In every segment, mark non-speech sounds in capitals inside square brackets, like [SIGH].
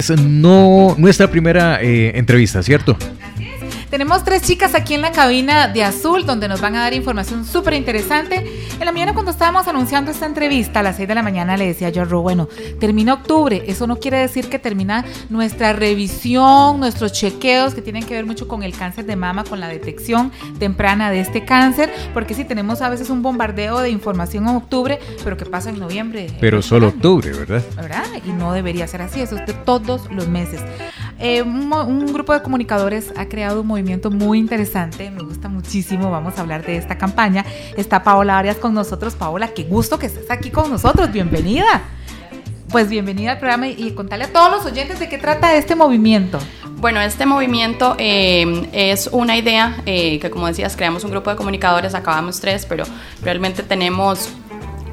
Es no nuestra primera eh, entrevista, ¿cierto? Tenemos tres chicas aquí en la cabina de azul donde nos van a dar información súper interesante. En la mañana cuando estábamos anunciando esta entrevista a las 6 de la mañana le decía yo a Ro, bueno, termina octubre. Eso no quiere decir que termina nuestra revisión, nuestros chequeos que tienen que ver mucho con el cáncer de mama, con la detección temprana de este cáncer, porque sí tenemos a veces un bombardeo de información en octubre, pero que pasa en noviembre. Pero solo octubre, ¿verdad? ¿Verdad? Y no debería ser así, eso es de todos los meses. Eh, un, grupo de comunicadores ha creado un movimiento muy interesante, me gusta muchísimo, vamos a hablar de esta campaña. Está Paola Arias con nosotros. Paola, qué gusto que estés aquí con nosotros, bienvenida. Pues bienvenida al programa y, contarle a todos los oyentes de qué trata este movimiento. Bueno, este movimiento eh, es una idea eh, que, como decías, creamos un grupo de comunicadores, acabamos tres, pero realmente tenemos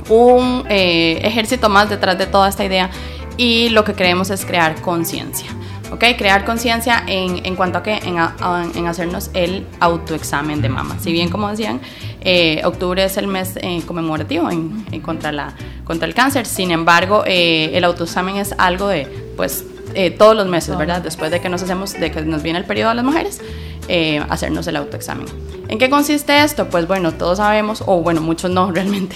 un ejército más detrás de toda esta idea y lo que queremos es crear conciencia. ¿Ok? Crear conciencia en, en, cuanto a que en, en, hacernos el autoexamen de mama. Si bien, como decían, eh, octubre es el mes eh, conmemorativo en, contra, la, contra el cáncer, sin embargo, eh, el autoexamen es algo de, pues, todos los meses, ¿verdad? Después de que nos hacemos, de que nos viene el periodo a las mujeres, hacernos el autoexamen. ¿En qué consiste esto? Pues bueno, todos sabemos, o bueno, muchos no [LAUGHS] realmente,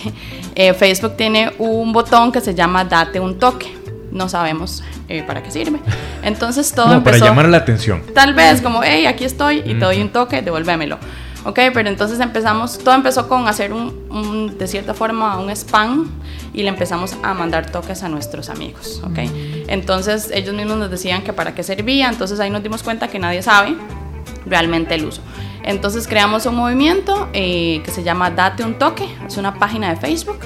Facebook tiene un botón que se llama Date un toque no sabemos eh, para qué sirve. Entonces todo empezó... Para llamar la atención. Tal vez como, hey, aquí estoy y te doy un toque, devuélvemelo. Ok, pero entonces empezamos, todo empezó con hacer un, de cierta forma, un spam y le empezamos a mandar toques a nuestros amigos, ok. Entonces ellos mismos nos decían que para qué servía, entonces ahí nos dimos cuenta que nadie sabe realmente el uso. Entonces creamos un movimiento eh, que se llama Date un Toque, es una página de Facebook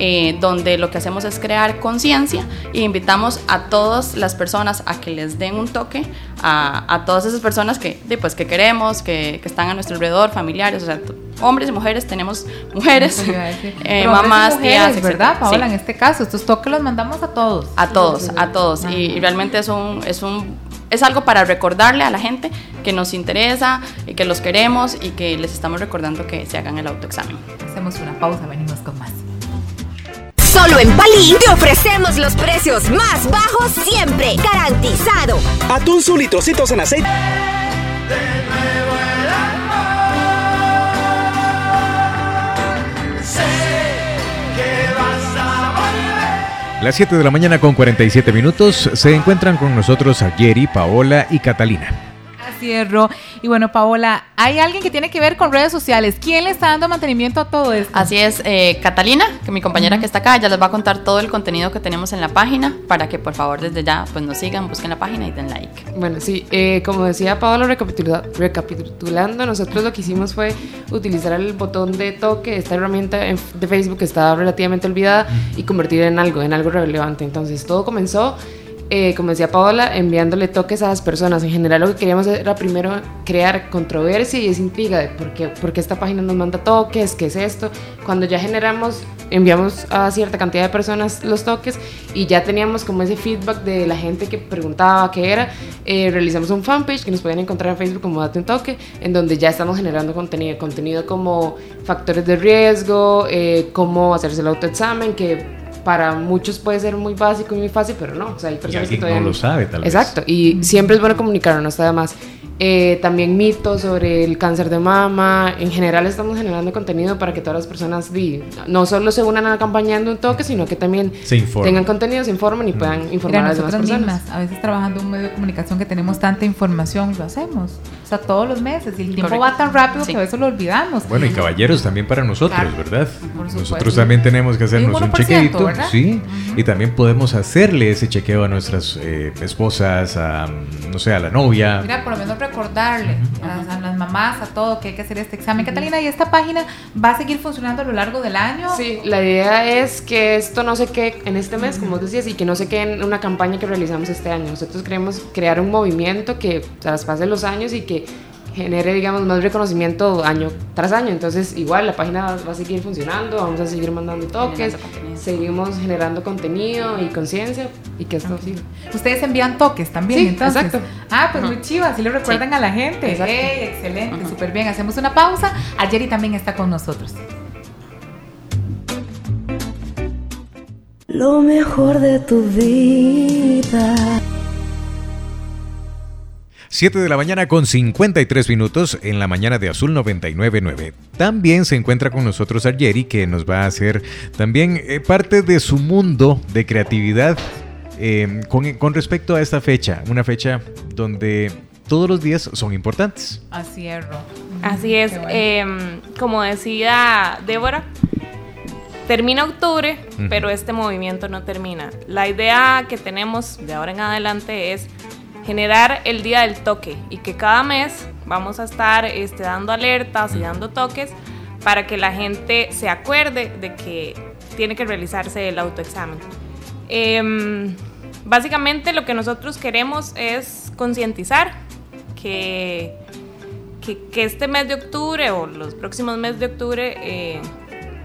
eh, donde lo que hacemos es crear conciencia e invitamos a todas las personas a que les den un toque a, todas esas personas que, pues, que queremos, que, están a nuestro alrededor, familiares, o sea, hombres y mujeres, tenemos mujeres, [LAUGHS] [LAUGHS] eh, mamás, tías, ¿verdad, Paola? En este caso, estos toques los mandamos a todos. A todos, a todos. Y, y realmente es un, es un es algo para recordarle a la gente que nos interesa y que los queremos y que les estamos recordando que se hagan el autoexamen. Hacemos una pausa, venimos con más. Solo en Palín te ofrecemos los precios más bajos siempre, garantizado. Atún su litrocitos en aceite. Las 7 de la mañana con 47 minutos se encuentran con nosotros a Jerry, Paola y Catalina. Cierro. Y bueno, Paola, hay alguien que tiene que ver con redes sociales. ¿Quién le está dando mantenimiento a todo esto? Así es, eh, Catalina, que mi compañera que está acá, ya les va a contar todo el contenido que tenemos en la página para que por favor desde ya pues nos sigan, busquen la página y den like. Bueno, sí, eh, como decía Paola, recapitulando, nosotros lo que hicimos fue utilizar el botón de toque, esta herramienta de Facebook que estaba relativamente olvidada, y convertirla en algo, en algo relevante. Entonces todo comenzó eh, como decía Paola, enviándole toques a las personas. En general lo que queríamos era primero crear controversia y esa intriga de por qué, por qué esta página nos manda toques, qué es esto. Cuando ya generamos, enviamos a cierta cantidad de personas los toques y ya teníamos como ese feedback de la gente que preguntaba qué era, eh, realizamos un fanpage que nos pueden encontrar en Facebook como Date un Toque, en donde ya estamos generando contenido, contenido como factores de riesgo, eh, cómo hacerse el autoexamen, que para muchos puede ser muy básico y muy fácil, pero no. O sea, hay personas que todavía no lo sabe, tal vez. Exacto. Y siempre es bueno comunicarlo, no está de más. Eh, también mitos sobre el cáncer de mama. En general estamos generando contenido para que todas las personas no solo se unan a la campaña de un toque, sino que también tengan contenido, se informen y puedan informar a las demás personas. a veces trabajando en un medio de comunicación que tenemos tanta información, lo hacemos. O sea, todos los meses. Y el tiempo va tan rápido que a veces lo olvidamos. Bueno, y caballeros también para nosotros, ¿verdad? Nosotros también tenemos que hacernos un, chequeito. Sí. Y también podemos hacerle ese chequeo a nuestras eh, esposas, a, no sé, a la novia. Mira, por lo menos recordarle a, las mamás, a todo, que hay que hacer este examen. Catalina, ¿y esta página va a seguir funcionando a lo largo del año? Sí, la idea es que esto no se quede en este mes, como decías, y que no se quede en una campaña que realizamos este año. Nosotros queremos crear un movimiento que traspase los años y que genere, digamos, más reconocimiento año tras año. Entonces, igual la página va a seguir funcionando, vamos a seguir mandando toques, seguimos generando contenido y conciencia y que esto siga. Ustedes envían toques también, sí, entonces. Exacto. Ah, pues muy chivo, así lo recuerdan a la gente. excelente, súper bien. Hacemos una pausa. Ayer y también está con nosotros. Lo mejor de tu vida 7 de la mañana con 53 minutos en la mañana de Azul 999. También se encuentra con nosotros Argeri que nos va a hacer también eh, parte de su mundo de creatividad eh, con, respecto a esta fecha, una fecha donde todos los días son importantes. Así es, Así es. Em, como decía Débora, termina octubre, pero este movimiento no termina. La idea que tenemos de ahora en adelante es generar el día del toque y que cada mes vamos a estar este, dando alertas y dando toques para que la gente se acuerde de que tiene que realizarse el autoexamen. Em, básicamente lo que nosotros queremos es concientizar que, que, este mes de octubre o los próximos meses de octubre eh,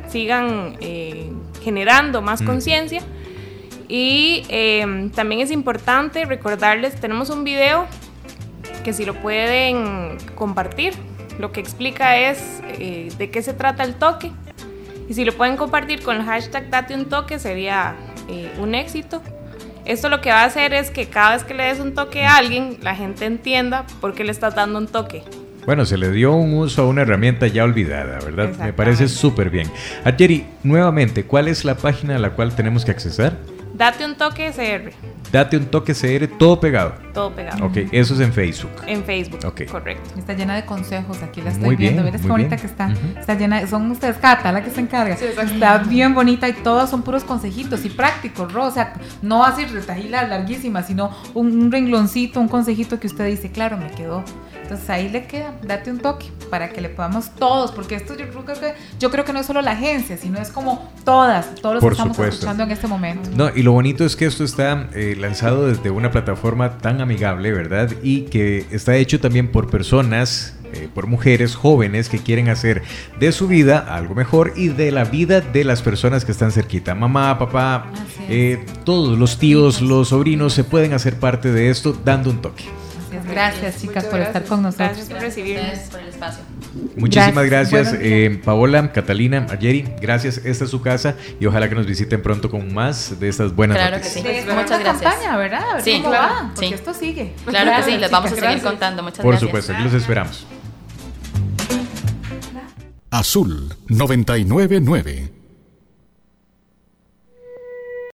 sigan eh, generando más conciencia y em, también es importante recordarles, tenemos un video que si lo pueden compartir, lo que explica es eh, de qué se trata el toque. Y si lo pueden compartir con el hashtag Date un toque sería eh, un éxito. Esto lo que va a hacer es que cada vez que le des un toque a alguien, la gente entienda por qué le estás dando un toque. Bueno, se le dio un uso a una herramienta ya olvidada, ¿verdad? Me parece súper bien. Jerry, nuevamente, ¿cuál es la página a la cual tenemos que acceder? Date un toque CR. Date un toque CR, todo pegado. Todo pegado. Ok, eso es en Facebook. En Facebook, okay. correcto. Está llena de consejos, aquí la estoy viendo. Mira qué bonita que está. Está llena, son ustedes, Cata, la que se encarga. Sí, está bien bonita y todos son puros consejitos y prácticos, ¿no? O sea, no así retajilas larguísimas, sino un, un rengloncito, un consejito que usted dice, claro, me quedó entonces ahí le queda, date un toque para que le podamos todos, porque esto yo creo que, yo creo que no es solo la agencia, sino es como todas, todos los que estamos escuchando en este momento. No, y lo bonito es que esto está eh, lanzado desde una plataforma tan amigable, ¿verdad? Y que está hecho también por personas eh, por mujeres jóvenes que quieren hacer de su vida algo mejor y de la vida de las personas que están cerquita. Mamá, papá, eh, todos los tíos, los sobrinos se pueden hacer parte de esto dando un toque. Gracias, chicas, por estar con nosotros. Gracias por recibirnos. por el espacio. Muchísimas gracias, eh, Paola, Catalina, Ayeri. Gracias. Esta es su casa y ojalá que nos visiten pronto con más de estas buenas claro noticias. Que sí. Muchas gracias. campaña, ¿verdad? A ver sí, cómo claro. va, porque esto sigue. Claro que sí, les vamos a seguir contando. Muchas por gracias. Por supuesto, aquí los esperamos. Azul 999